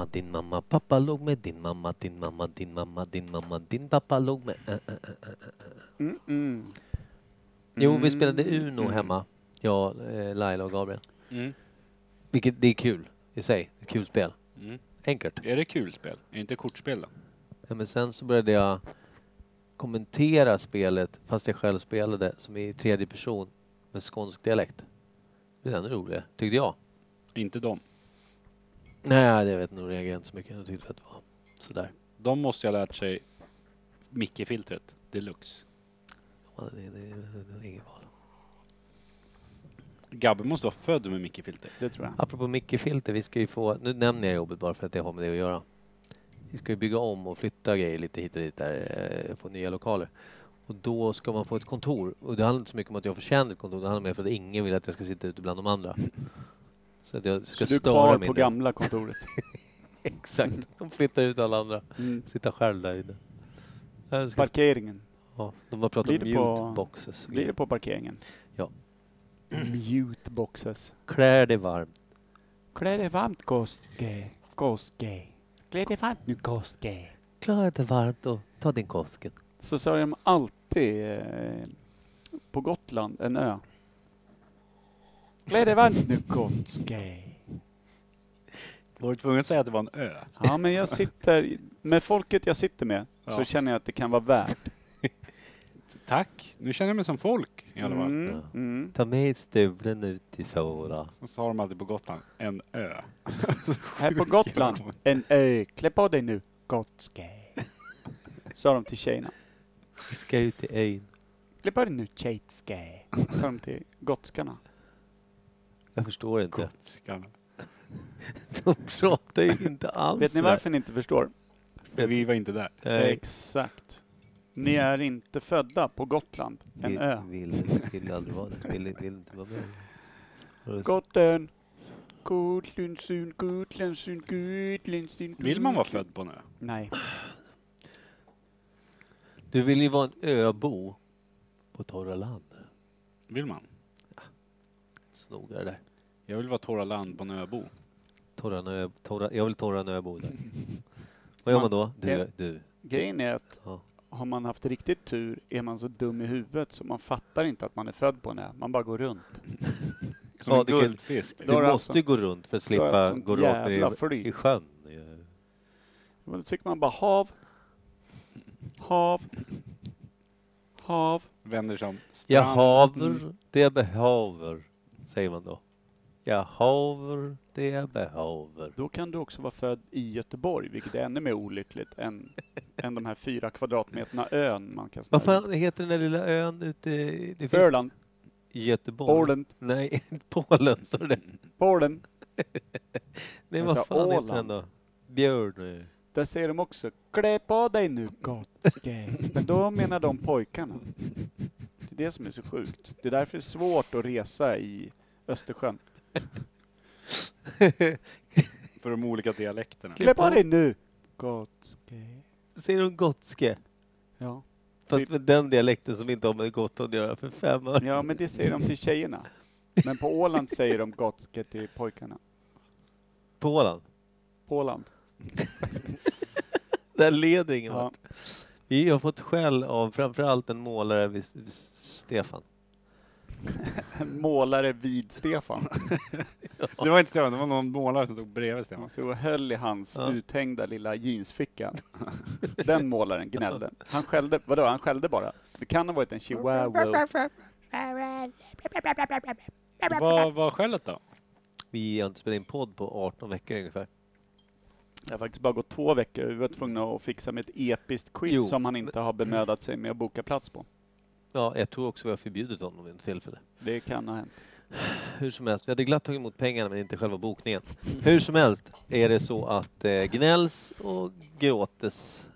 mamma, din mamma, pappa låg med din mamma, din mamma, din mamma, din mamma, din pappa låg med... Äh, äh, äh. Mm, mm. Jo, vi spelade Uno mm. hemma. Jag, eh, Laila och Gabriel. Mm. Vilket, det är kul i sig. Ett kul spel. Mm. Enkelt. Är det kul spel? Är det inte kortspel då? Ja, men sen så började jag kommentera spelet fast jag själv spelade som i tredje person med skånsk dialekt. Det är ännu roligare, tyckte jag. Inte de. Nej, det vet nog reagerade inte så mycket. Jag tyckte att det var sådär. De måste ju ha lärt sig Micke-filtret deluxe. Ja, Det, det, det, var inget val. Gabbe måste vara född med Micke-filter. Det tror jag. Apropå mikrofilter, vi ska ju få, nu nämner jag jobbet bara för att det har med det att göra. Vi ska ju bygga om och flytta grejer lite hit och dit där, eh, få nya lokaler. Och då ska man få ett kontor. Och det handlar inte så mycket om att jag förtjänar ett kontor, det handlar mer för att ingen vill att jag ska sitta ute bland de andra. Så att jag ska Så du är kvar på gamla kontoret? Exakt, de flyttar ut alla andra. Mm. Sitta själv där inne. Parkeringen. ja, de har pratat om på- mute boxes. Blir det på parkeringen? Ja. Mute boxes. Klär dig varmt. Klä dig varmt Koske. Koske. Klä dig varmt nu Koske. Klär dig varmt och ta din Kosken. Så sa de alltid eh, på Gotland, en ö. Varmt nu. Var du tvungen att säga att det var en ö? Ja, men jag sitter, med folket jag sitter med så Ja. känner jag att det kan vara värt. Tack! Nu känner jag mig som folk i alla fall. Mm, Ja. mm. Ta med stövlen ut i fåra. Så sa de alltid på Gotland, en ö. Här på Gotland, en ö. Klä på dig nu Koske. Sa de till tjejerna. Vi ska ut till ön. Klä på dig nu tjejtske. Sa de till gotskarna. Jag förstår inte. Gotskarna. De pratar ju inte alls Vet ni varför ni inte förstår? För vi var inte där. Nej. Exakt. Ni är inte födda på Gotland, en vill, ö. Vill, vill aldrig vara det. Vill, vill inte vara med. Gotland. Gotlandsund, Gotlandsund, Gotlandsund. Vill man vara född på en ö? Nej. Du vill ju vara en öbo på torra land. Vill man? Snoga det där. Jag vill vara torra land på en öbo. Torra nö, torra, jag vill torra en öbo där. Vad gör man då? Du, Ja. du. Grejen är att Ja. har man haft riktigt tur är man så dum i huvudet så man fattar inte att man är född på en ö. Man bara går runt. Som Ja, en det kan- guldfisk. Du har du måste alltså- gå runt för att jag ett slippa sånt gå rakt jävla ner i, i sjön. Men Då tycker man bara hav. Hav. Hav. Vänder som Jag strand. haver det jag behöver, säger man då. Jag haver det jag behöver. Då kan du också vara född i Göteborg, vilket är ännu mer olyckligt än, än de här fyra kvadratmeterna ön man kan Vad fan heter den där lilla ön ute i... Det finns Öland. i Göteborg. Åland. Nej, Polen, sa du det? Polen. Nej, vad fan heter den då? Björn... Där säger de också klä på dig nu gottske. Men då menar de pojkarna. Det är det som är så sjukt. Det är därför det är svårt att resa i Östersjön. För de olika dialekterna. Klä på dig nu gottske. Säger de gotske? Ja. Fast med den dialekten som inte har med Gotland att göra för fem öre. ja, men det säger de till tjejerna. Men på Åland säger de gottske till pojkarna. På Åland? På Åland. Där leder ingen Ja. vart. Vi har fått skäll av framförallt en målare vid Stefan. Målare vid Stefan. Det var inte Stefan, det var någon målare som stod bredvid Stefan. Så höll i hans Ja. uthängda lilla jeansficka. Den målaren gnällde. Han skällde, vadå, han skällde bara. Det kan ha varit en chihuahua. Vad var skälet då? Vi har inte spelat in podd på 18 veckor ungefär. Det har faktiskt bara gått två veckor. Vi var tvungna att fixa med ett episkt quiz Jo. som han inte har bemödat sig med att boka plats på. Ja, jag tror också vi har förbjudit honom vid ett tillfälle. Det kan ha hänt. Hur som helst, vi hade glatt tagit emot pengarna men inte själva bokningen. Hur som helst är det så att eh, gnälls och gråtes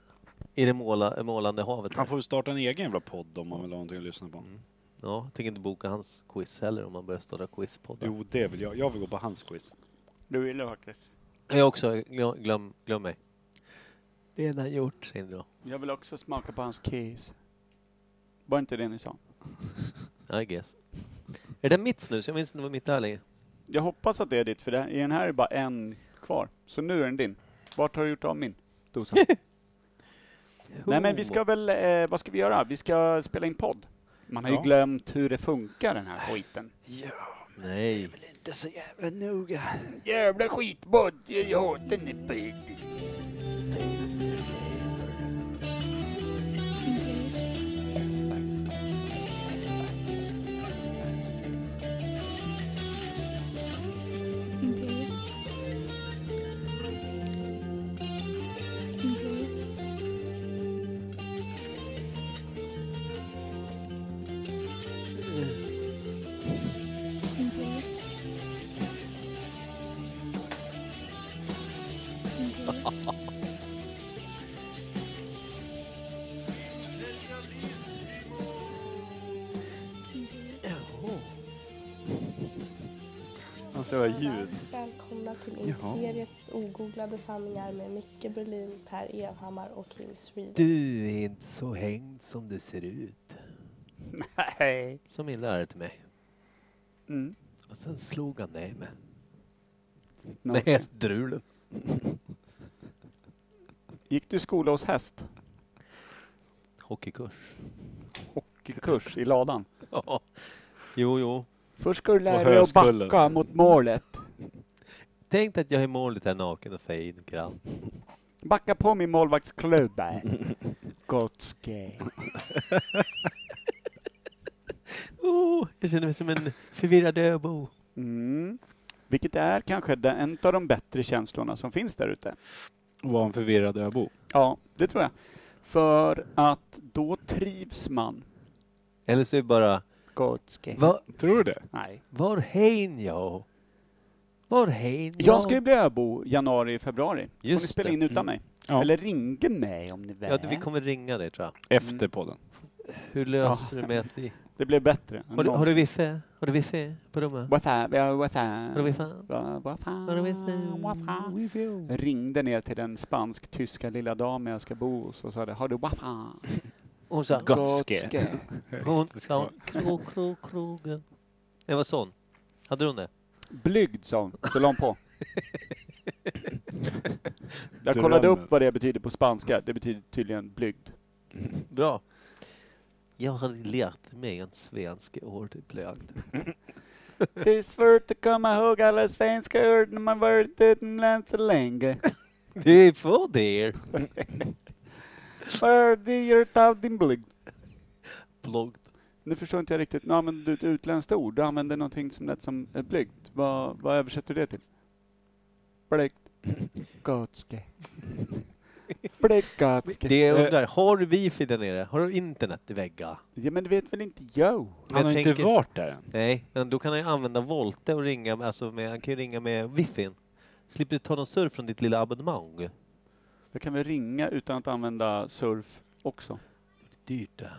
i det måla, målande havet. Han får väl starta en egen jävla podd om man vill ha någonting att lyssna på. Mm. Ja, jag tänker inte boka hans quiz heller om man börjar starta quizpoddar. Jo, det vill jag. Jag vill gå på hans quiz. Du ville faktiskt. Jag också, glöm, glöm, glöm mig. Redan gjort, säger ni då. Jag vill också smaka på hans keys. Var inte det ni sa? I guess. Är det mitt snus? Jag minns inte vad mitt är längre. Jag hoppas att det är ditt, för det, i den här är bara en kvar. Så nu är den din. Vart har du gjort av min dosa? Nej men vi ska väl, eh, vad ska vi göra? Vi ska spela in podd. Man har ju Ja. glömt hur det funkar den här skiten. Nej. Inte så jävla noga. Jävla skitpodd, jag hatar den Vad ljud. Välkomna till Jaha. Imperiet ogooglade sanningar med Micke Berlin, Per Evhammar och Kim Sweden. Du är inte så hängd som du ser ut. Nej. Som min lärare till mig. Mm. Och sen slog han ner mig. Med hästdrulen. Gick du skola hos häst? Hockeykurs. Hockeykurs i ladan? Ja. Jo, jo. Först ska du lära dig att Höskullen. backa mot målet. Tänk att jag är i målet här naken och fin grann. Backa på min målvaktsklubba. Gotske. Oh, jag känner mig som en förvirrad öbo. Mm. Vilket är kanske den- en av de bättre känslorna som finns där ute. Var en förvirrad öbo. Ja, det tror jag. För att då trivs man. Eller så är det bara, Gotske. var, Tror du det? Nej. var hen jag? Var hen jag? Jag ska ju bli öbo januari, februari. Får Just ni spela det. in utan Mm. mig? Ja. Eller ringa mig om ni vill. Ja, vi kommer ringa dig tror jag. Efter podden. Hur löser du med att vi... Det blev bättre. än Har du, har du någonsin. wifi? Har du wifi på rummet? Vad fan, ja, vad Har du wifi? Va- fan, Har du wifi? vad fan. Wifi? Ringde ner till den spansk-tyska lilla damen jag ska bo hos och sa det, har du vad fan? Hon sa... Gotske. Hon sa... Krog, krog, krogen. Det var sån. Hade hon det? Blygd sa hon, så la hon på. Jag kollade upp vad det betyder på spanska. Det betyder tydligen blygd. Bra. Jag har lärt mig en svensk ord ibland. Det är svårt att komma ihåg alla svenska ord när man varit utomlands så länge. Det är för det. Din. Blogg. Nu förstår inte jag riktigt. Nu använder du ett utländskt ord. Du använder någonting som lät som eh, blygd. Vad, vad översätter du det till? Blygd. Gotske. Det jag undrar, har du wifi där nere? Har du internet i väggar? Ja men det vet väl inte jag? Han Jag har inte tänker- varit där än. Nej, men då kan han ju använda Volte och ringa med, alltså med, han kan ju ringa med wifi. Slipper du ta någon surf från ditt lilla abonnemang. Jag kan väl ringa utan att använda surf också? Dyrt det.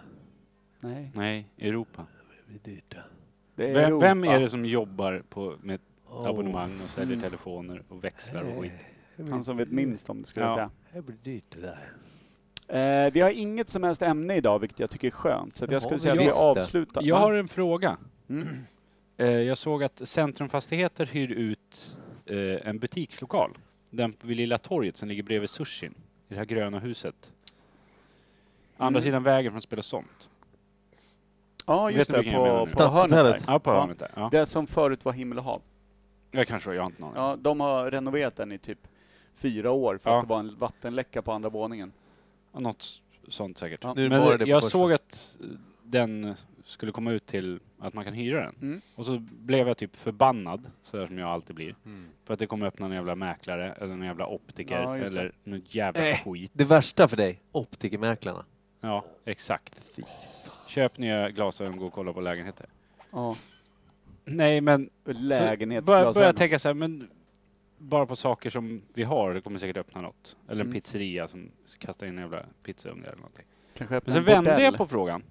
Nej. Nej, Europa. Det blir dyrt det. Det är Vem, Europa. vem är det som jobbar på, med Åh, abonnemang och säljer Mm. telefoner och växlar och skit? det blir- Han som vet minst om det skulle jag Ja. säga. Det blir dyrt det där. Eh, vi har inget som helst ämne idag, vilket jag tycker är skönt. Så att jag skulle men säga att vi just det. avslutar. Jag har en fråga. Mm. Eh, Jag såg att Centrum Fastigheter hyr ut eh, en butikslokal. Den vid Lilla torget som ligger bredvid sushin. I det här gröna huset. Andra Mm. sidan vägen från Spela Sånt. Ja, just Vet du det. vilken jag menar På, nu? på hörnet där. Stadshotellet. Ja, på hörnet där. Ja. Det som förut var himmel och hav. Jag kanske, jag har inte någon. Ja, de har renoverat den i typ fyra år för Ja. att det var en vattenläcka på andra våningen. Något sånt säkert. Ja. Nu är det Men bara det på jag första. såg att den skulle komma ut till att man kan hyra den. Mm. Och så blev jag typ förbannad, sådär som jag alltid blir. Mm. För att det kommer öppna en jävla mäklare, eller en jävla optiker, Ja, det. eller något jävla Äh. skit. Det värsta för dig, optikermäklarna. Ja, exakt. Fy. Köp nya glasögon, gå och kolla på lägenheter. Ja. Nej, men Lägenhetsglasögon. börja tänka så här, men bara på saker som vi har, det kommer säkert öppna något. Eller en Mm. pizzeria som kastar in en jävla pizzaugn eller någonting. Kanske öppna Men sen en vände jag på frågan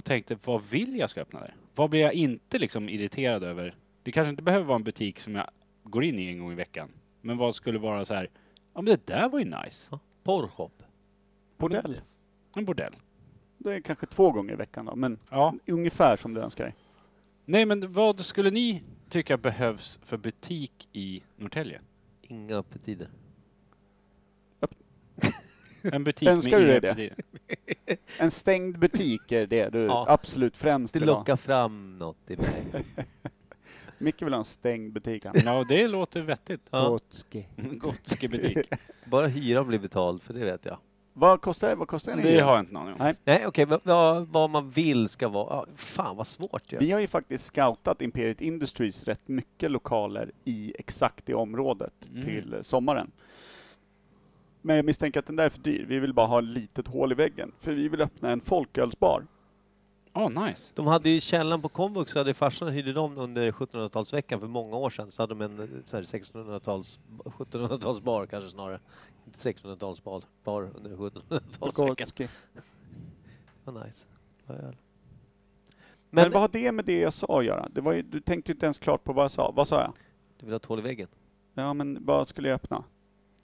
och tänkte, vad vill jag ska öppna där? Vad blir jag inte liksom irriterad över? Det kanske inte behöver vara en butik som jag går in i en gång i veckan. Men vad skulle vara så här, ja men det där var ju nice. Porrshop. Bordell. En bordell. Det är kanske två gånger i veckan då, men Ja. ungefär som du önskar dig. Nej men vad skulle ni tycka behövs för butik i Norrtälje? Inga öppettider. En butik Önskar med du inre det? En stängd butik är det du Ja. absolut främst Det vill ha. lockar fram något i mig. Micke vill ha en stängd butik han. Ja, det låter vettigt. Ja. Gotski. Gotske butik. Bara hyra blir betald, för det vet jag. Vad kostar det? Vad kostar en Det hyra? har jag inte någon aning om. Nej. Nej, okej, vad- vad, vad man vill ska vara... Fan vad svårt ju. Vi har ju faktiskt scoutat Imperiet Industries rätt mycket lokaler i exakt det området Mm. till sommaren. Men jag misstänker att den där är för dyr. Vi vill bara ha ett litet hål i väggen. För vi vill öppna en folkölsbar. Åh, nice. De hade ju källan på komvux, så hade farsan hyrde dem under 1700-talsveckan för många år sedan. Så hade de en eh, så här 1600-tals, 1700-talsbar kanske snarare. Inte 1600-talsbar, bar under 1700-talsveckan. Gotski. Det var nice. Öl. Men, Men vad har det med det jag sa att göra? Det var ju, du tänkte ju inte ens klart på vad jag sa. Vad sa jag? du vill ha ett hål i väggen? Ja, men vad skulle jag öppna?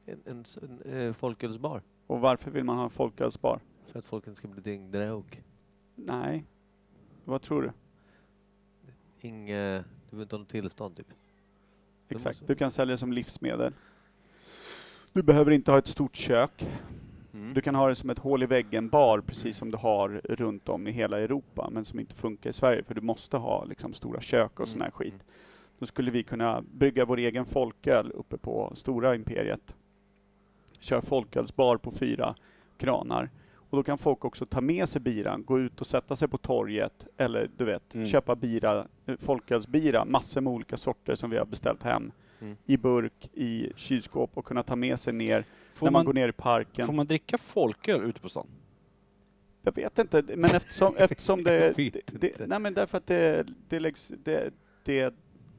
En, en, en eh, folkölsbar? Och varför vill man ha en folkölsbar? För att folk inte ska bli dyngdrog. Nej. Vad tror du? Inge, du behöver inte ha något tillstånd typ. Exakt. Du kan sälja som livsmedel. Du behöver inte ha ett stort kök. Mm. Du kan ha det som ett hål i väggen-bar, precis som du har runt om i hela Europa, men som inte funkar i Sverige, för du måste ha liksom stora kök och sån här Mm, skit. mm. Då skulle vi kunna brygga vår egen folköl uppe på Stora Imperiet. Kör folkölsbar på fyra kranar. Och då kan folk också ta med sig biran, gå ut och sätta sig på torget, eller du vet, Mm. köpa bira, eh, folkölsbira, massor med olika sorter som vi har beställt hem. Mm. I burk, i kylskåp och kunna ta med sig ner Får när man, man, går ner i parken. får man dricka folköl ute på stan? Jag vet inte, men eftersom, eftersom det, det, det... Nej men därför att det, det, läggs, det, det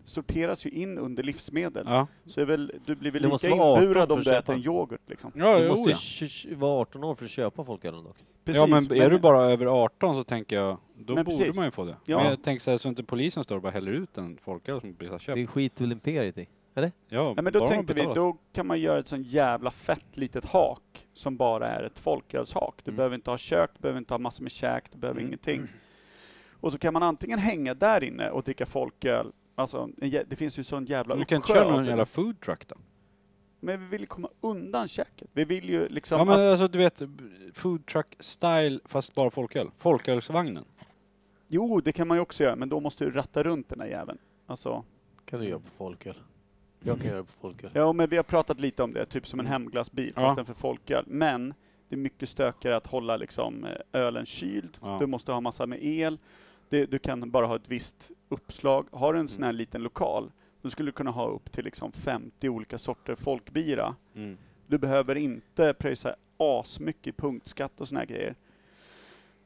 sorteras ju in under livsmedel. Ja. Så är väl, du blir väl Det lika måste vara 18 inburad om att du äter en yoghurt liksom. Ja, Du måste tj- vara 18 år för att köpa folkölen dock. Precis, ja, men är du bara över 18 så tänker jag, då Men borde precis. man ju få det. Ja. Men jag tänker så här, så inte polisen står och bara häller ut en folköl som har köpt. Det skiter väl Imperiet i? Ja, Ja, men bara då tänkte vi, då kan man göra ett sån jävla fett litet hak som bara är ett folkölshak. Du Mm. behöver inte ha kök, du behöver inte ha massor med käk, du behöver Mm. ingenting. Och så kan man antingen hänga där inne och dricka folköl, alltså en det finns ju sån jävla Du kan inte köra någon jävla food truck då? Men vi vill ju komma undan käket. Vi vill ju liksom Ja men att, alltså du vet, food truck style fast bara folköl. Folkölsvagnen. Jo, det kan man ju också göra, men då måste du ratta runt den här jäveln. Alltså, kan du göra på folköl. Jag kan göra på folköl. ja men vi har pratat lite om det, typ som en hemglassbil, Ja. fast den för folköl. Men det är mycket stökigare att hålla liksom eh, ölen kyld. Ja. Du måste ha massa med el. Det, du kan bara ha ett visst uppslag. Har du en sån här liten lokal, då skulle du kunna ha upp till liksom 50 olika sorter folkbira. Mm. Du behöver inte pröjsa asmycket punktskatt och såna här grejer.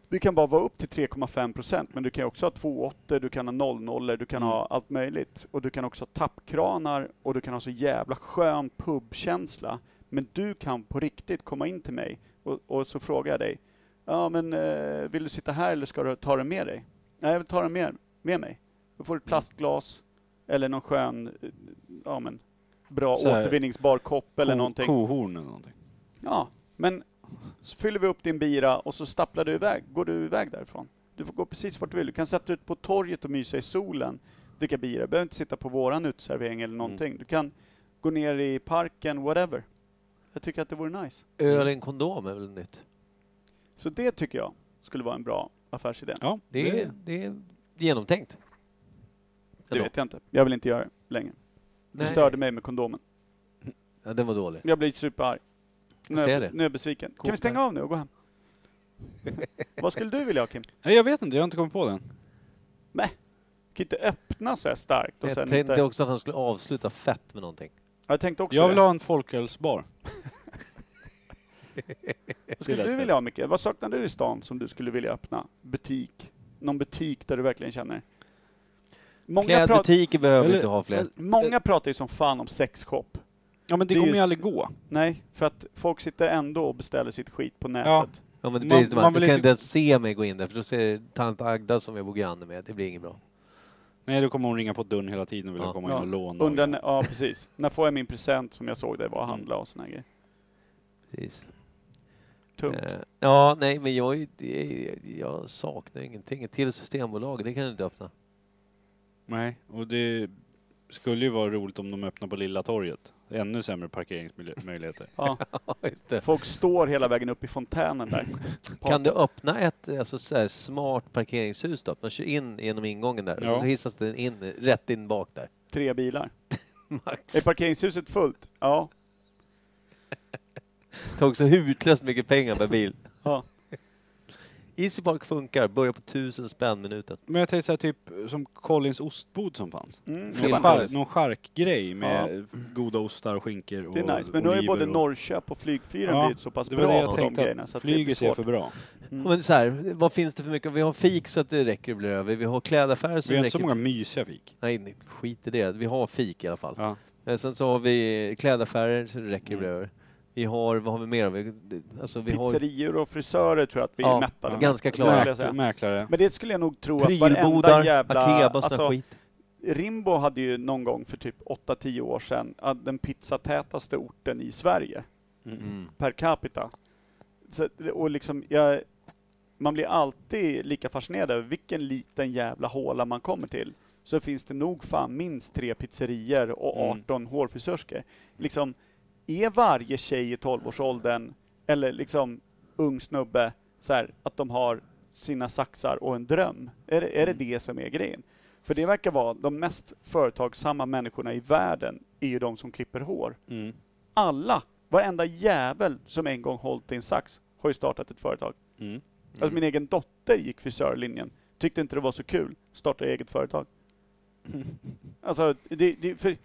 Det kan bara vara upp till 3,5 procent, men du kan också ha 2,8, du kan ha 0,0, du kan Mm. ha allt möjligt. Och du kan också ha tappkranar och du kan ha så jävla skön pubkänsla. Men du kan på riktigt komma in till mig och, och så frågar jag dig, ja men eh, vill du sitta här eller ska du ta den med dig? Nej, jag vill ta den med, med mig. Då får du ett plastglas eller någon skön, eh, ja men, bra Så här, återvinningsbar kopp eller Ko- någonting. Kohorn eller någonting. Ja, men så fyller vi upp din bira och så stapplar du iväg, går du iväg därifrån. Du får gå precis vart du vill. Du kan sätta dig ut på torget och mysa i solen, dricka bira. Du behöver inte sitta på våran uteservering eller någonting. Du kan gå ner i parken, whatever. Jag tycker att det vore nice. Öl i en kondom är väl nytt? Så det tycker jag skulle vara en bra affärsidé. Ja, Det är, det är genomtänkt. Det vet jag inte. Jag vill inte göra det längre. Det Nej. störde mig med kondomen. Ja, den var dålig. Jag blir superarg. Nu Jag är, ser jag- det. nu är jag besviken. Kan vi stänga av nu och gå hem? Vad skulle du vilja ha Kim? Nej, jag vet inte, jag har inte kommit på den. Du kan inte öppna så här starkt och Jag sen tänkte inte... också att han skulle avsluta fett med någonting. Jag tänkte också Jag det. vill ha en folkölsbar. Vad skulle Det du vilja ha Micke? Vad saknar du i stan som du skulle vilja öppna? Butik? Någon butik där du verkligen känner? Många, prat, Klädbutiker behöver Eller- inte ha fler. många pratar ju som fan om sexshop. Ja men det, Det kommer ju- aldrig gå. Nej, för att folk sitter ändå och beställer sitt skit på nätet. Ja, men det Man- blir inte man man, du kan inte- inte ens se mig gå in där för då ser tant Agda som jag bor granne med, det blir inget bra. Nej, då kommer hon ringa på dörren hela tiden och vilja Ja. komma in Ja. och låna. Undrar, när- ja precis. När får jag min present som jag såg det var handla och såna grejer. Precis. Tungt. Eh, ja, nej men jag, är- jag saknar ingenting. Ett till systembolag, det kan du inte öppna. Nej, och det skulle ju vara roligt om de öppnar på Lilla torget. Ännu sämre parkeringsmöjligheter. Ja. Just det. Folk står hela vägen upp i fontänen där. Kan du öppna ett alltså, så här, smart parkeringshus då? Man kör in genom ingången där och Ja. så hissas den in, rätt in bak där. Tre bilar. Max. Är parkeringshuset fullt? Ja. Tog så hutlöst mycket pengar per bil. ja. Easy Park funkar, börjar på tusen spänn minuten. Men jag tänkte såhär typ som Collins ostbod som fanns. Mm, Någon, charkgrej med goda ostar och skinkor och det är nice. Men nu har ju både och- Norrköp och flygfyren Ja, blivit så pass Det var det bra jag på de tänkte, grejerna. Så flyget är för bra. Mm. Men så här, vad finns det för mycket? Vi har fik så att det räcker och blir över. Vi har klädaffärer så Vi det har räcker. inte så många mysiga fik. Nej, nej, skit i det. Vi har fik i alla fall. Ja. Eh, Sen så har vi klädaffärer så det räcker och blir Mm. över. Vi har, vad har vi mer? Vi, alltså vi Pizzerior och frisörer tror jag att vi Ja, är mättade ganska klara. säga. Mäklare. Men det skulle jag nog tro att varenda jävla... Akeba och Alltså, skit. Rimbo hade ju någon gång för typ 8-10 år sedan att den pizzatätaste orten i Sverige Mm. Mm. per capita. Så, och liksom, jag, man blir alltid lika fascinerad över vilken liten jävla håla man kommer till. Så finns det nog fan minst tre pizzerior och Mm. 18 hårfrisörskor. Liksom, är varje tjej i 12-årsåldern, eller liksom ung snubbe, så här, att de har sina saxar och en dröm? Är det, är det Mm. det som är grejen? För det verkar vara de mest företagsamma människorna i världen, är ju de som klipper hår Mm. alla, varenda jävel som en gång hållit i en sax har ju startat ett företag. Mm. Alltså min egen dotter gick frisörlinjen, tyckte inte det var så kul, startade eget företag. Alltså, det, det, för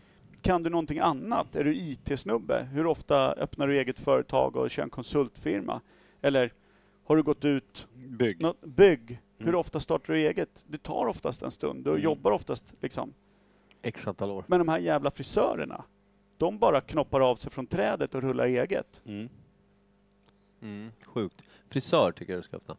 kan du någonting annat? Är du IT-snubbe? Hur ofta öppnar du eget företag och kör en konsultfirma? Eller har du gått ut, Bygg. något, bygg? Hur Mm. ofta startar du eget? Det tar oftast en stund, du Mm. jobbar oftast liksom. X antal år. Men de här jävla frisörerna, de bara knoppar av sig från trädet och rullar eget. Mm. Mm. Sjukt. Frisör tycker jag du ska öppna.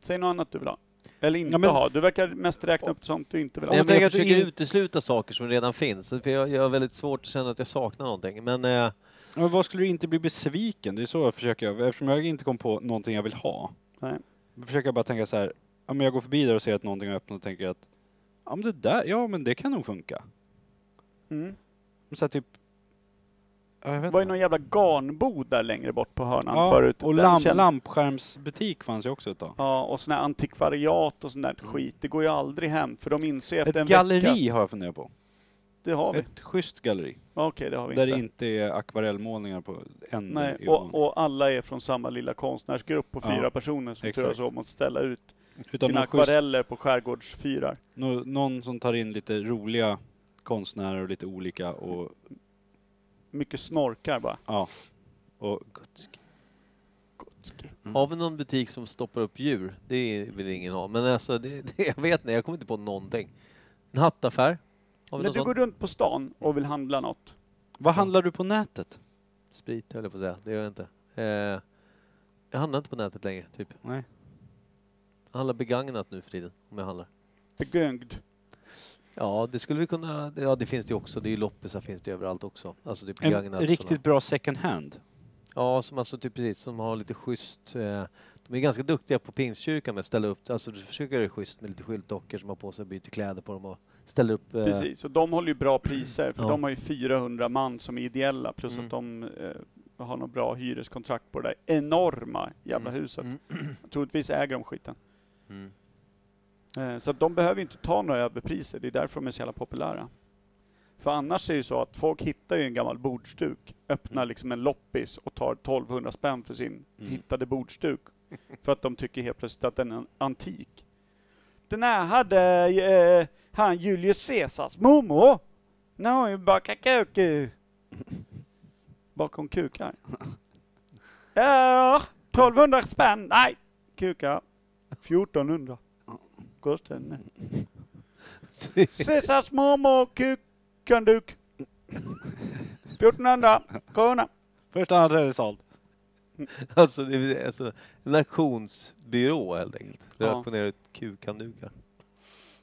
Säg något annat du vill ha. Eller inte Ja, men- ha. Du verkar mest räkna upp sånt du inte vill ha. Nej, jag men jag du försöker in- utesluta saker som redan finns. För jag, jag har väldigt svårt att känna att jag saknar någonting. Men eh, Men vad skulle du inte bli besviken? Det är så jag försöker jag, eftersom jag inte kom på någonting jag vill ha. Nej. Då försöker jag bara tänka så här, ja men jag går förbi där och ser att någonting är öppet och tänker att, ja men det där, ja men det kan nog funka. Mm. Så här, typ, ja, Det var ju inte. någon jävla garnbod där längre bort på hörnan Ja, förut. och lamp, kände- lampskärmsbutik fanns ju också ett tag. Ja, och sån här antikvariat och sånt där skit. Det går ju aldrig hem, för de inser efter Ett en galleri vecka... har jag funderat på. Det har vi. Ett schysst galleri. Okej, det har vi Där inte. det inte är akvarellmålningar på en Nej, och, och alla är från samma lilla konstnärsgrupp på Ja, fyra personer som turas om att ställa ut Utan sina någon, schysst, akvareller på skärgårdsfyrar. nå- någon som tar in lite roliga konstnärer och lite olika och, Mycket snorkar bara. ja. Och gotsk. Mm. har vi någon butik som stoppar upp djur? Det vill ingen ha. Men alltså, det, det, jag vet inte. Jag kommer inte på någonting. En hattaffär? Har vi När du sån? går runt på stan och vill handla något. Vad handlar du på nätet? Sprit höll jag på att säga. Det gör jag inte. Eh, jag handlar inte på nätet längre, typ. Nej. Jag handlar begagnat nu för tiden, om jag handlar. Begöngd. Ja, det skulle vi kunna... Ja, det finns det ju också. Det är ju loppisar finns det överallt också. Alltså typ En riktigt sådana. bra second hand. Ja, som alltså typ precis, som har lite schysst... Eh, de är ganska duktiga på Pingstkyrkan med att ställa upp, alltså du försöker göra det schysst med lite skyltdockor som har på sig, byter kläder på dem och ställer upp... Eh, Precis, och de håller ju bra priser för Ja. de har ju 400 man som är ideella plus Mm. att de eh, har något bra hyreskontrakt på det där enorma jävla mm, huset. Mm. Troligtvis äger de skiten. Mm. Eh, så att de behöver inte ta några överpriser, det är därför de är så jävla populära. För annars är det ju så att folk hittar ju en gammal bordsduk, öppnar Mm. liksom en loppis och tar 1200 spänn för sin Mm. hittade bordsduk. för att de tycker helt plötsligt att den är antik. Den här hade eh, han Julius Caesars mormor. När hon ju bakade kuk. Bakom kukar. Ja, 1200 spänn. Nej, kukar. 1400. Den. Caesars mormor kukanduk. 1400 kronor. Första, andra, tredje sålt. alltså, det är alltså en auktionsbyrå helt enkelt. Att Ja. auktionera ut kukhandukar.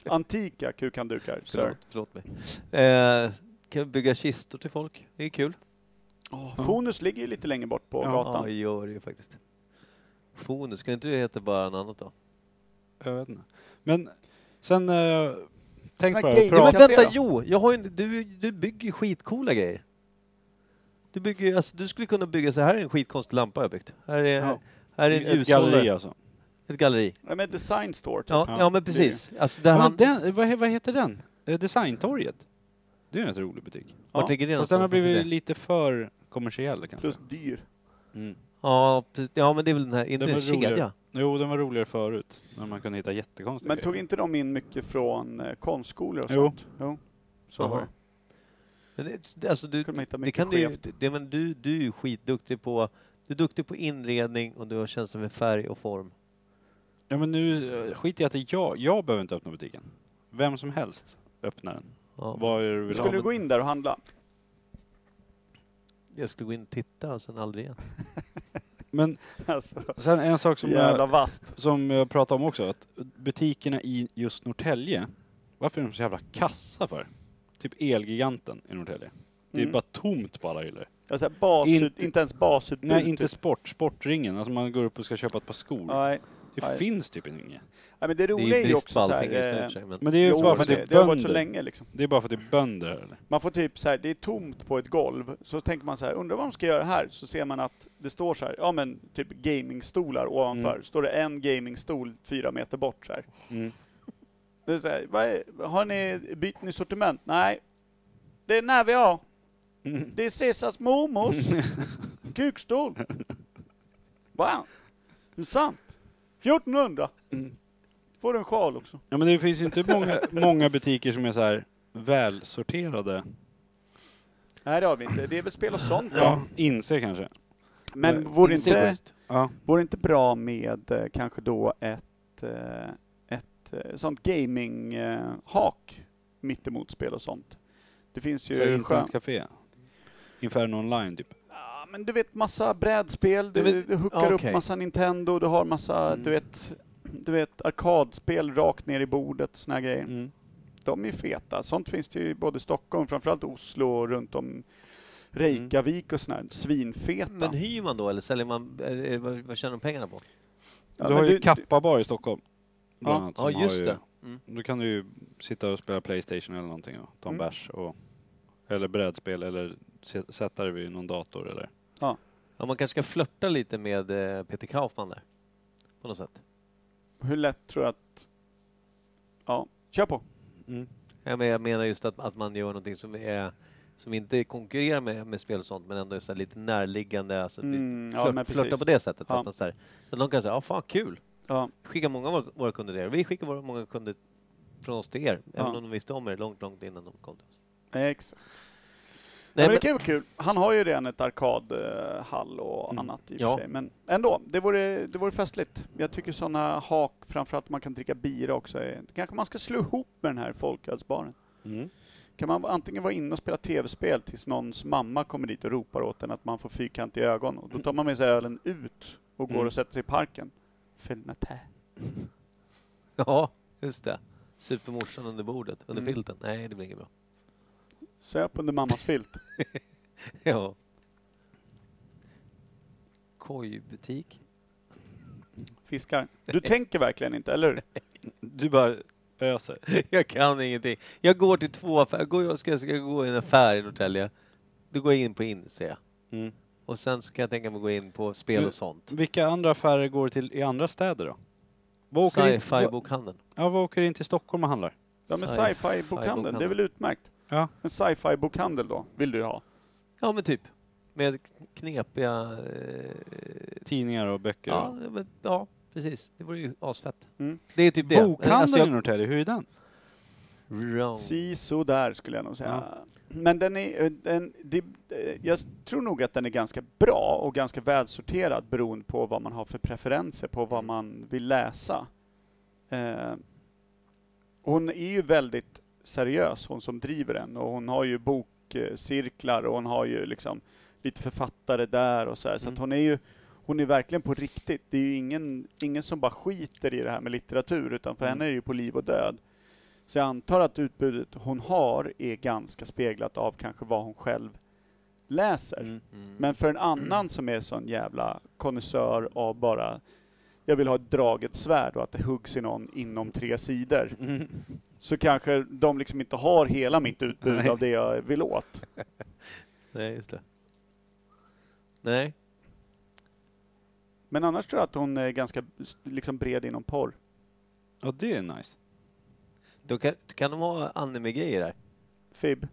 Antika kukandukar, sir. Förlåt, förlåt mig. Eh, kan vi bygga kistor till folk? Det är kul. Oh, Fonus ligger ju lite längre bort på Ja, Ja, gatan. det gör det ju faktiskt. Fonus, ska inte det heta bara något annat då? Jag vet inte. Men sen, eh, tänk på det. Ja, men vänta, jo! Jag har ju, du, du bygger ju skitcoola grejer. Du, bygger, ju- alltså, du skulle kunna bygga så här är en skitkonstig lampa jag byggt. Här är, Ja. här är en Ett galleri alltså. Ett galleri. Ja, men design store. typ. Ja, Ja. ja. men precis. Alltså, där Ja, han, men den, vad, he- vad heter den? Eh, Designtorget. Det är en rätt rolig butik. vart Ja, ligger det Fast den har någonstans? Blivit lite för kommersiell kanske. Plus dyr. Mm. Ja, precis. ja, men det är väl den här, inte Den en var roligare. kedja? Jo, den var roligare förut. När man kunde hitta jättekonstiga Men grejer. tog inte de in mycket från eh, konstskolor och Jo. sånt? Jo. Så Jaha. var det. Men det, det- alltså, du, kunde man hitta det mycket kan du, ju- skevt. det, men du, du är ju skitduktig på du är duktig på inredning och du har känsla för färg och form. Ja men nu eh, skit i att det är jag. Jag behöver inte öppna butiken. Vem som helst öppnar den. Ja, Vad är det du vill Skulle ha? du gå in där och handla? Jag skulle gå in och titta och sen aldrig igen. Men Alltså, sen en sak som jävla jag, vast. som jag pratade om också. Att butikerna i just Norrtälje. Varför är de så jävla kassa för? Typ Elgiganten i Norrtälje. Det är Mm. bara tomt på alla hyllor. Alltså, bas, Inte- inte, ens basutbud. Nej, inte typ. sport. Sportringen. Alltså man går upp och ska köpa ett par skor. Nej. Det nej. finns typ inget. Nej, men det Det är roliga är ju också så här... sig, men Men det är ju jo, bara för att det det, är det har varit så bönder. länge liksom. Det är bara för att det är bönder eller? Man får typ så här, det är tomt på ett golv, så tänker man så här, undrar vad de ska göra här? Så ser man att det står så här, ja men typ gamingstolar ovanför. Mm. Står det en gamingstol fyra meter bort så här. Mm. Det är så här vad är, har ni bytt ni sortiment? Nej. Det är när vi har. Mm. Det är Caesars mormors kukstol. Wow. Det är sant. 1400. Mm. Får du en sjal också. Ja men det finns ju inte många, många butiker som är så här välsorterade. Nej det har vi inte. Det är väl spel och sånt då. Ja, inse kanske. Men Men vore Inse inte. Ja. vore inte bra med eh, kanske då ett, eh, ett eh, sånt gaming-hak mittemot spel och sånt? Det finns Så ju skön... internetcafé. Inferno online typ. Ja, men du vet massa brädspel, du, Du du hookar okej. upp massa Nintendo, du har massa, Mm. du vet, du vet arkadspel rakt ner i bordet, såna här grejer. Mm. De är ju feta. Sånt finns det ju i både Stockholm, framförallt Oslo och runt om Reykjavik och såna här. Svinfeta. Men hyr man då eller säljer man, är, är, vad, vad tjänar de pengarna på? Ja, du har ju Kappa bar i Stockholm. Ja. annat, Ja just ju- det. Mm. Då kan du ju sitta och spela Playstation eller någonting och ta en Mm. bärs och eller brädspel eller sätta dig vid någon dator eller... Ja, man kanske ska flörta lite med eh, Peter Kaufman där. På något sätt. Hur lätt tror du att... Ja, kör på. Mm. Ja, men jag menar just att, att man gör någonting som är som inte konkurrerar med, med spel och sånt men ändå är så lite närliggande. Alltså, Mm, ja, flört, men flörta precis. på det sättet. Ja. Att man så, här, så att de kan säga, ja fan kul. Ja. Skicka många av våra, våra kunder till er. Vi skickar våra många kunder från oss till er. Ja. Även om de visste om er långt, långt innan de kom till oss. Exakt. Men det kan ju vara kul. Han har ju redan ett arkadhall och Mm. annat i och Ja. för sig. Men ändå, det vore, det vore festligt. Jag tycker sådana hak, framförallt man kan dricka bira också, är, kanske man ska slå ihop med den här folkölsbaren. Mm. Kan man antingen vara inne och spela tv-spel tills någons mamma kommer dit och ropar åt en att man får fyrkant i ögon. Och då tar man med sig ölen ut och går Mm. och sätter sig i parken. Te. ja, just det. Supermorsan under bordet, under Mm. filten. Nej, det blir inget bra. Söp under mammas filt. Ja. Kojbutik. Fiskar. Du tänker verkligen inte, eller hur? Du bara öser. Jag kan ingenting. Jag går till två affärer. Går jag, ska, jag ska gå i en affär i Norrtälje. Då går jag in på Inse. Mm. Och sen så kan jag tänka mig gå in på spel Men- och sånt. Vilka andra affärer går till i andra städer då? In, Sci-fi-bokhandeln. ja, vad åker in till Stockholm och handlar? Ja men Sci-fi sci-fi-bokhandel, det är väl utmärkt? Ja. En sci-fi-bokhandel då, vill du ha? Ja men typ. Med knepiga... Eh, Tidningar och böcker. ja, och... men, ja, precis. Det vore ju asfett. Mm. Det är typ det. Bokhandeln Alltså, i Norrtälje, hur är den? Wrong. Si så där skulle jag nog säga. Men den är, den, det, eh, jag tror nog att den är ganska bra och ganska välsorterad beroende på vad man har för preferenser på vad man vill läsa. Eh, hon är ju väldigt seriös, hon som driver den, och hon har ju bokcirklar och hon har ju liksom lite författare där och så här, så att Mm. hon är ju hon är verkligen på riktigt. Det är ju ingen, ingen som bara skiter i det här med litteratur, utan för Mm. henne är det ju på liv och död. Så jag antar att utbudet hon har är ganska speglat av kanske vad hon själv läser. Mm. Mm. Men för en annan som är sån jävla konnässör av bara jag vill ha ett draget svärd och att det huggs i någon inom tre sidor. Mm. Så kanske de liksom inte har hela mitt utbud Nej. av det jag vill åt. Nej, just det. Nej. Men annars tror jag att hon är ganska liksom bred inom porr. Ja, det är nice. Då kan, kan de ha anime-grejer där? Fib.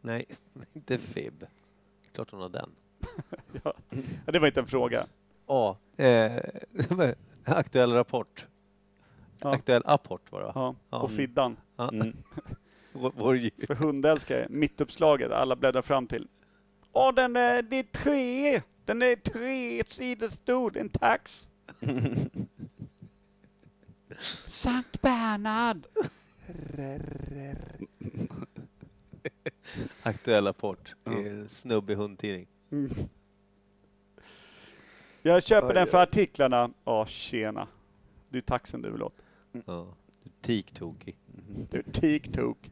Nej, inte Fib. Klart hon har den. Ja. det var inte en fråga. Ja. Eh, aktuell rapport. Ja. Aktuell apport var det va? Ja. Och Fiddan. Ja. Mm. För hundälskare, mittuppslaget, alla bläddrar fram till. Åh, den är, det är tre! Den är tre sidor stor, en tax. Sankt Bernhard! Aktuell rapport. En snubbig hundtidning. Mm. Jag köper Oj, den för artiklarna. Ja, tjena. Du är taxen du vill åt. Ja. Tik-tokig. Du är TikTok.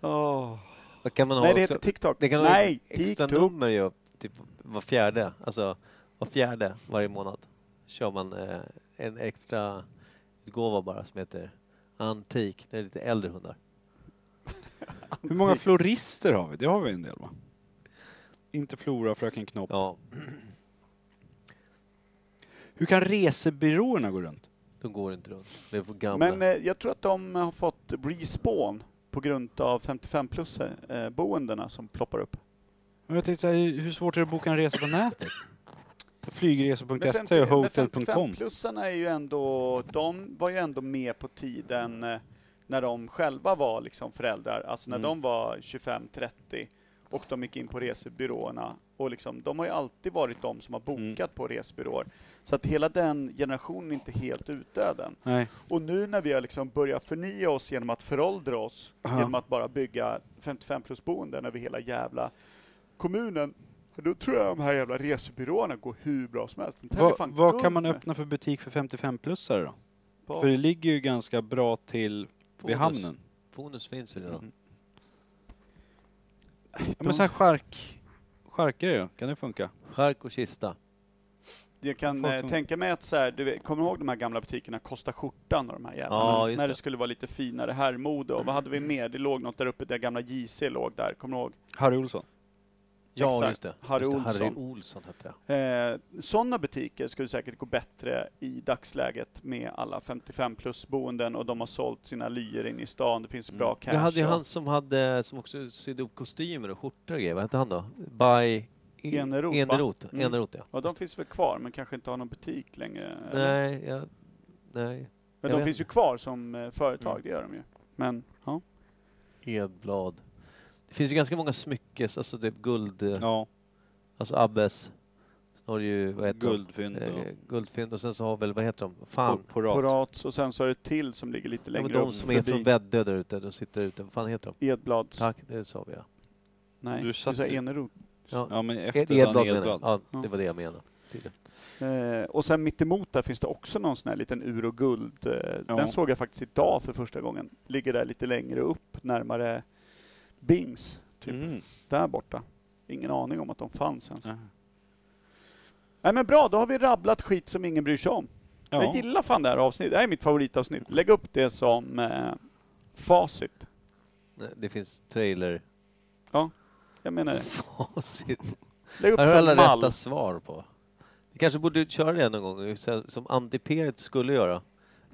Åh. Vad kan man ha Nej, det också? heter TikTok. Det kan ha Nej, extra TikTok. nummer ju, typ var fjärde, alltså var fjärde varje månad kör man eh, en extra utgåva bara som heter Antik, det är lite äldre hundar. Hur många florister har vi? Det har vi en del va? Inte Flora, Fröken Knopp. Ja, Hur kan resebyråerna gå runt? De går inte runt. Det är på gamla. Men eh, jag tror att de har fått respawn på grund av 55 plus eh, boendena som ploppar upp. Men Jag tänkte så här, hur svårt är det att boka en resa på nätet? Flygresor.se och hotel.com. 55-plussarna är ju ändå, de var ju ändå med på tiden eh, när de själva var liksom föräldrar, alltså när Mm. de var 25-30 och de gick in på resebyråerna. Och liksom, de har ju alltid varit de som har Mm. bokat på resebyråer. Så att hela den generationen är inte helt utdöd än. Nej. Och nu när vi har liksom börjat förnya oss genom att föråldra oss, Ja. genom att bara bygga 55 plus boenden över hela jävla kommunen, då tror jag de här jävla resebyråerna går hur bra som helst. Vad kan man med. öppna för butik för 55-plussare då? På- För det ligger ju ganska bra till vid Fonus. hamnen. Fonus finns ju redan. Mm. Ja, men så här skärk... Skärkare då? Kan det funka? Skärk och kista. Jag kan eh, som- tänka mig att så här, du vet, kommer du ihåg de här gamla butikerna Kosta skjortan och de här jävlarna? Ja, när det. det. skulle vara lite finare herrmode och vad hade vi mer? Det låg något där uppe där gamla JC låg där, kommer du ihåg? Harry Olsson? Ja, Exakt. just det. Harry just det. Olsson. Harry Olsson hette det. Eh, Sådana butiker skulle säkert gå bättre i dagsläget med alla 55 plus boenden och de har sålt sina lyer in i stan, det finns Mm. bra cash. Jag hade ju han som hade, som också sydde upp kostymer och skjortor och grejer. Vad hette han då? By... Eneroth, va? Eneroth, Mm. Ja. Ja, de finns väl kvar, men kanske inte har någon butik längre? Nej, jag, nej. Men jag de finns ju inte. kvar som eh, företag, Mm. det gör de ju. Men, ja. Edblad. Det finns ju ganska många smyckes, alltså typ guld, eh, Ja, alltså Abbes. Sen har du ju, vad heter guldfynd de? och Eh, guldfynd och sen så har väl, vad heter de? Fan. porat. Porats och sen så är det till som ligger lite Ja, längre men de upp som är förbi från Väddö där ute, de sitter ute. Vad fan heter de? Edblads. Tack, det sa vi ja. Nej, Du du satt sa Eneroth. Ja, Ja, men efter Edblad menar jag. Edblad. Ja, Ja. det var det jag menade. Tydligen. Eh, och sen mittemot där finns det också någon sån här liten ur och guld. Eh, Ja. Den såg jag faktiskt idag för första gången. Ligger där lite längre upp, närmare Bings. Typ Mm. där borta. Ingen aning om att de fanns ens. Ja. Nej men bra, då har vi rabblat skit som ingen bryr sig om. Jag Ja. gillar fan det här avsnittet. Det här är mitt favoritavsnitt. Lägg upp det som eh, facit. Det finns trailer. Jag menar det. Facit. Lägg upp Här har som alla mall. rätta svar på. Vi kanske borde köra det någon gång, som Antiperet skulle göra.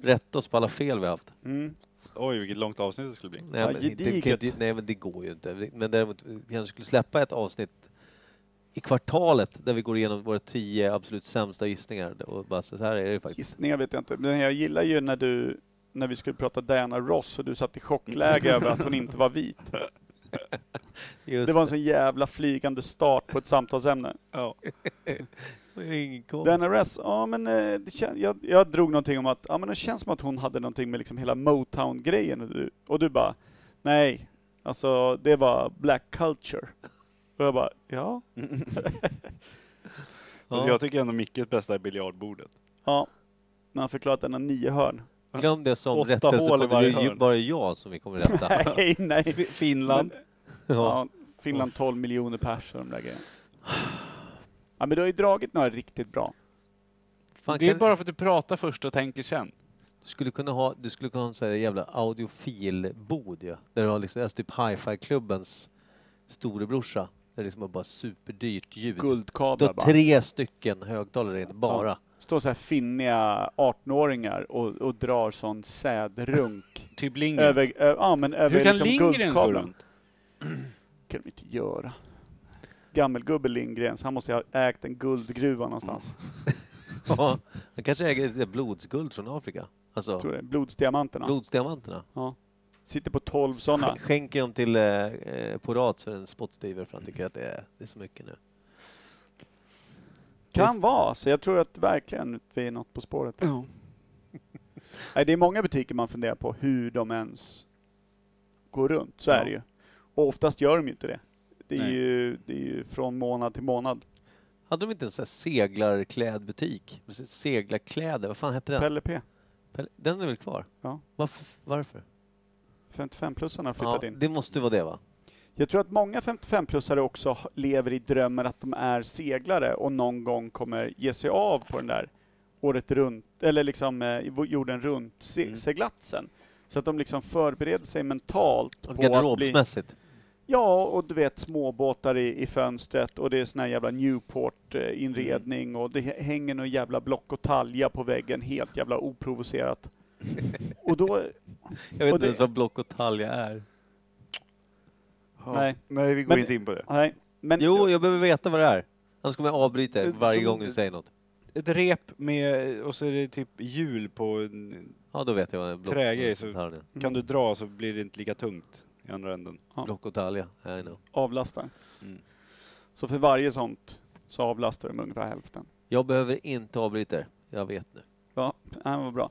Rätta oss på alla fel vi haft. Mm. Oj, vilket långt avsnitt det skulle bli. Nej, Ja, men, det, inte- nej men det går ju inte. Men däremot vi kanske skulle släppa ett avsnitt i kvartalet där vi går igenom våra tio absolut sämsta gissningar och bara så här är det faktiskt. Gissningar vet jag inte, men jag gillar ju när du när vi skulle prata Diana Ross och du satt i chockläge över att hon inte var vit. Just Det var en sån jävla flygande start på ett samtalsämne. Ja. Ross, ja men eh, kän- jag, jag drog någonting om att, ja men det känns som att hon hade någonting med liksom hela Motown-grejen och du, och du bara, nej, alltså det var black culture. Och jag bara, ja, Alltså, jag tycker ändå Mickes bästa är biljardbordet. ja. När han förklarat att den har nio hörn. Glöm det som Åtta rättelse, hål i för det är ju hörn. bara jag som vi kommer rätta. Nej, nej. Fi- Finland. Men, ja. ja, Finland 12 miljoner pers och de där grejerna. Ja men du har ju dragit några riktigt bra. Fan, det är kan- bara för att du pratar först och tänker sen. Du skulle kunna ha, du skulle kunna ha en sån här jävla audiofilbod ju. Där du har liksom, alltså typ hi-fi-klubbens storebrorsa. Det är liksom bara superdyrt ljud. Du Guldkablar har bara. tre stycken högtalare in bara. Står så här finniga 18-åringar och, och drar sån sädrunk Typ Lindgren. över, ö, ja, men över Hur kan liksom Lindgrens gå runt? Kan de inte göra. Gammelgubbe Lindgrens, han måste ju ha ägt en guldgruva någonstans. Ja, han kanske äger ett blodsguld från Afrika. Alltså, Tror det. Blodsdiamanterna. blodsdiamanterna. Ja. Sitter på 12 sådana. Sk- Skänker dem till eh, eh, Porats för en spottstyver för han tycker att det är, det är så mycket nu. Kan vara, så jag tror att verkligen vi är något på spåret. Nej, det är många butiker man funderar på hur de ens går runt, så Ja. är det ju. Och oftast gör de ju inte det. Det är, Nej. ju, det är ju från månad till månad. Hade de inte en sån här seglarklädbutik? Seglarkläder, vad fan hette den? Pelle P. Pelle- Den är väl kvar? Ja. Varför? Varför? 55-plussarna har flyttat Ja, in. det måste vara det va? Jag tror att många 55-plussare också h- lever i drömmen att de är seglare och någon gång kommer ge sig av på den där året runt, eller liksom eh, jorden runt se- Mm. seglatsen. Så att de liksom förbereder sig mentalt på att bli... Garderobsmässigt. Ja, och du vet småbåtar i, i fönstret och det är sån här jävla Newport-inredning och det hänger någon jävla block och talja på väggen helt jävla oprovocerat. och då... Jag vet inte det- ens vad block och talja är. Ja. Nej. Nej, vi går Men- inte in på det. Nej, men... Jo, jag behöver veta vad det är. Annars kommer jag avbryta er varje gång du säger något. Ett rep med, och så är det typ hjul på, en- Ja, då vet jag vad en block, Trägrej, så- är. kan du dra så blir det inte lika tungt i andra änden. Ja. Block och talja, I know. avlastar. Mm. Så för varje sånt så avlastar de ungefär hälften. Jag behöver inte avbryta er. Jag vet nu. Ja, det var bra.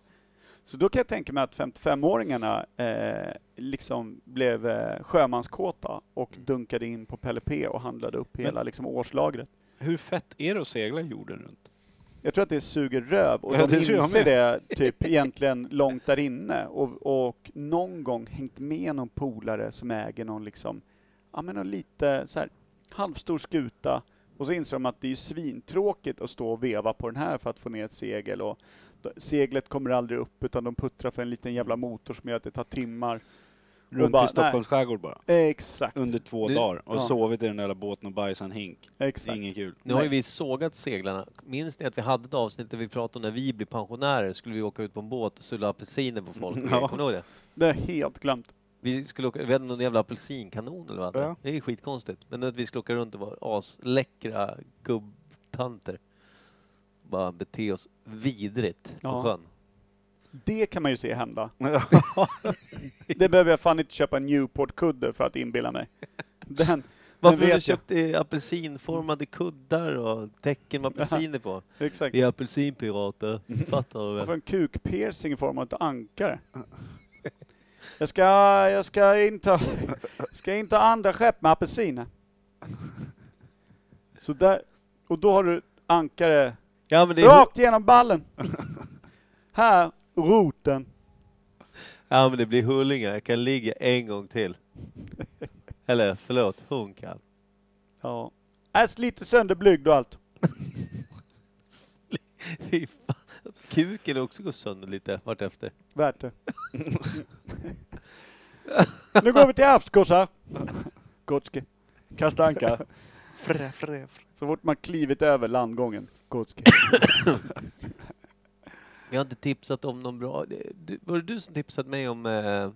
Så då kan jag tänka mig att 55-åringarna eh, liksom blev eh, sjömanskåta och Mm. dunkade in på Pelle P och handlade upp hela liksom, årslagret. Hur fett är det att segla jorden runt? Jag tror att det suger röv och Ja, de inser det typ egentligen långt där inne. Och, och någon gång hängt med någon polare som äger någon liksom, ja men någon lite så här halvstor skuta. Och så inser de att det är svintråkigt att stå och veva på den här för att få ner ett segel. Och seglet kommer aldrig upp utan de puttrar för en liten jävla motor som gör att det tar timmar. Runt bara, i Stockholms skärgård bara. Exakt, Under två Nu- dagar och Ja. sovit i den där båten och bajsat en hink. exakt. Inget kul. Nu har ju Nej. vi sågat seglarna. Minns ni att vi hade ett avsnitt där vi pratade om när vi blir pensionärer skulle vi åka ut på en båt och sulla apelsiner på folk? Ja. Kommer ni ihåg det? Det är helt glömt. Vi skulle åka, vi hade någon jävla apelsinkanon eller vad det Ja. Det är skitkonstigt. Men att vi skulle åka runt och vara asläckra gubbtanter. Bara bete oss vidrigt på Ja. sjön. Det kan man ju se hända. Det behöver jag fan inte köpa en Newport-kudde för att inbilla mig. Den, Varför har jag. du köpt eh, apelsinformade kuddar och tecken med apelsiner på? exakt. Vi är apelsinpirater, fattar du Varför väl? en kukpiercing i form av ett ankare? Jag ska, jag ska inta, ska inta andra skepp med apelsiner. Så där, och då har du ankare Ja men det är, rakt genom ballen. Här, roten. ja, men det blir hullingar. Jag kan ligga en gång till. Eller förlåt, hon kan. Ja. Äh, sliter sönder blygd och allt. Fy fan. Kuken också går sönder lite vartefter. Värt det. nu går vi till havsgossar. Gotske. Kasta anka. Frä, frä, frä. Så fort man klivit över landgången. Gotske. Jag har inte tipsat om någon bra... Du, var det du som tipsade mig om... Eh, jag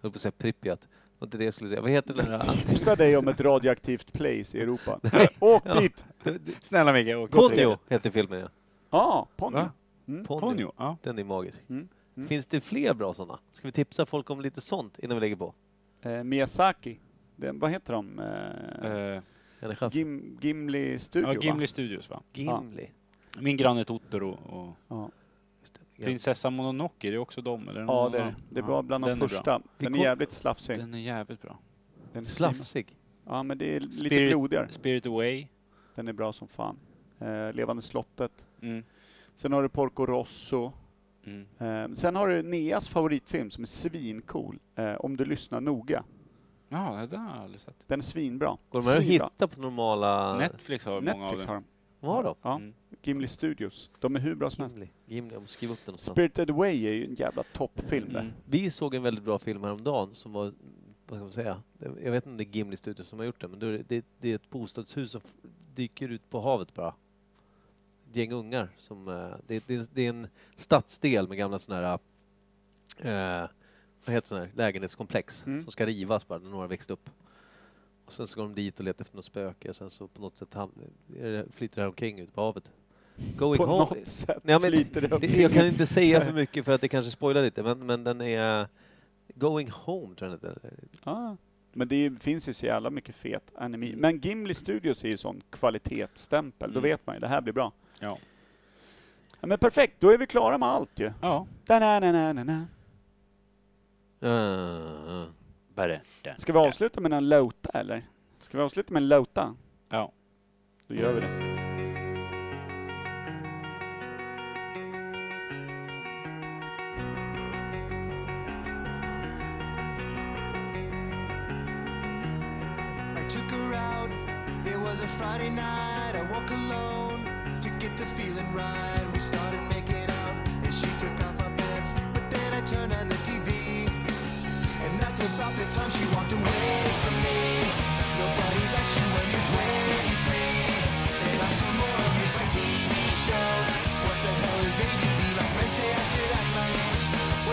höll på att säga Pripyat. Det var inte det jag skulle säga. Vad heter den där... Tipsa dig om ett radioaktivt place i Europa. Åk Ja. dit! Snälla Micke, åk Ponyo heter filmen ja. Ja, ponny. Va? Mm. Ponyo. Ponyo, ja. Den är magisk. Mm. Mm. Finns det fler bra sådana? Ska vi tipsa folk om lite sånt innan vi lägger på? Eh, Miyazaki. Den, vad heter de? Eh, Eh. Gim, Gimli Studio ja, va? Gimli Studios va? Gimli. Min granne Totoro och det. Prinsessa Mononoke, är det också dem? Eller ja någon det, är, det. det är Ja, bra bland de den är första. Vi Den är jävligt slafsig. Den är jävligt bra. Den är Slafsig. Ja, men det är lite Spirit- blodigare. Spirit Away. Den är bra som fan. Eh, Levande slottet. Mm. Sen har du Porco Rosso. Mm. Eh, sen har du Neas favoritfilm som är svincool. Eh, om du lyssnar noga. Ja, det där har jag aldrig sett. Den är svinbra. Går de här att hitta på normala... Netflix har många av Netflix har dem. De? Ja, Mm. Gimli Studios. De är hur bra som helst. Gimli. Gimli. Jag måste skriva upp den någonstans. Spirited Away är ju en jävla toppfilm. Mm. Vi såg en väldigt bra film häromdagen som var vad ska man säga, jag vet inte om det är Gimli Studios som har gjort det, men det, det, det är ett bostadshus som dyker ut på havet bara. Ett gäng ungar som, eh, det, det, det är en stadsdel med gamla sådana här, eh, vad heter sådana här, lägenhetskomplex Mm. som ska rivas bara när några växt upp. Sen så går de dit och letar efter något spöke och sen så på något sätt ham- det- flyter det här omkring ut på havet. Going På home. något sätt Nej, men flyter det omkring. jag kan inte säga för mycket för att det kanske spoilar lite, men, men den är Going Home tror jag den heter. Ja. Men det är- finns ju så jävla mycket fet anime. Mm. Men Gimli Studios är ju sån kvalitetsstämpel. Då Mm. vet man ju, det här blir bra. Ja. Ja, men perfekt, då är vi klara med allt ju. Ja. Da-na-na-na-na. Uh, Berätta. Ska vi avsluta med en låta eller? Ska vi avsluta med en låta? Ja. Då gör vi det. Friday night. I woke alone to get the feeling right. We started making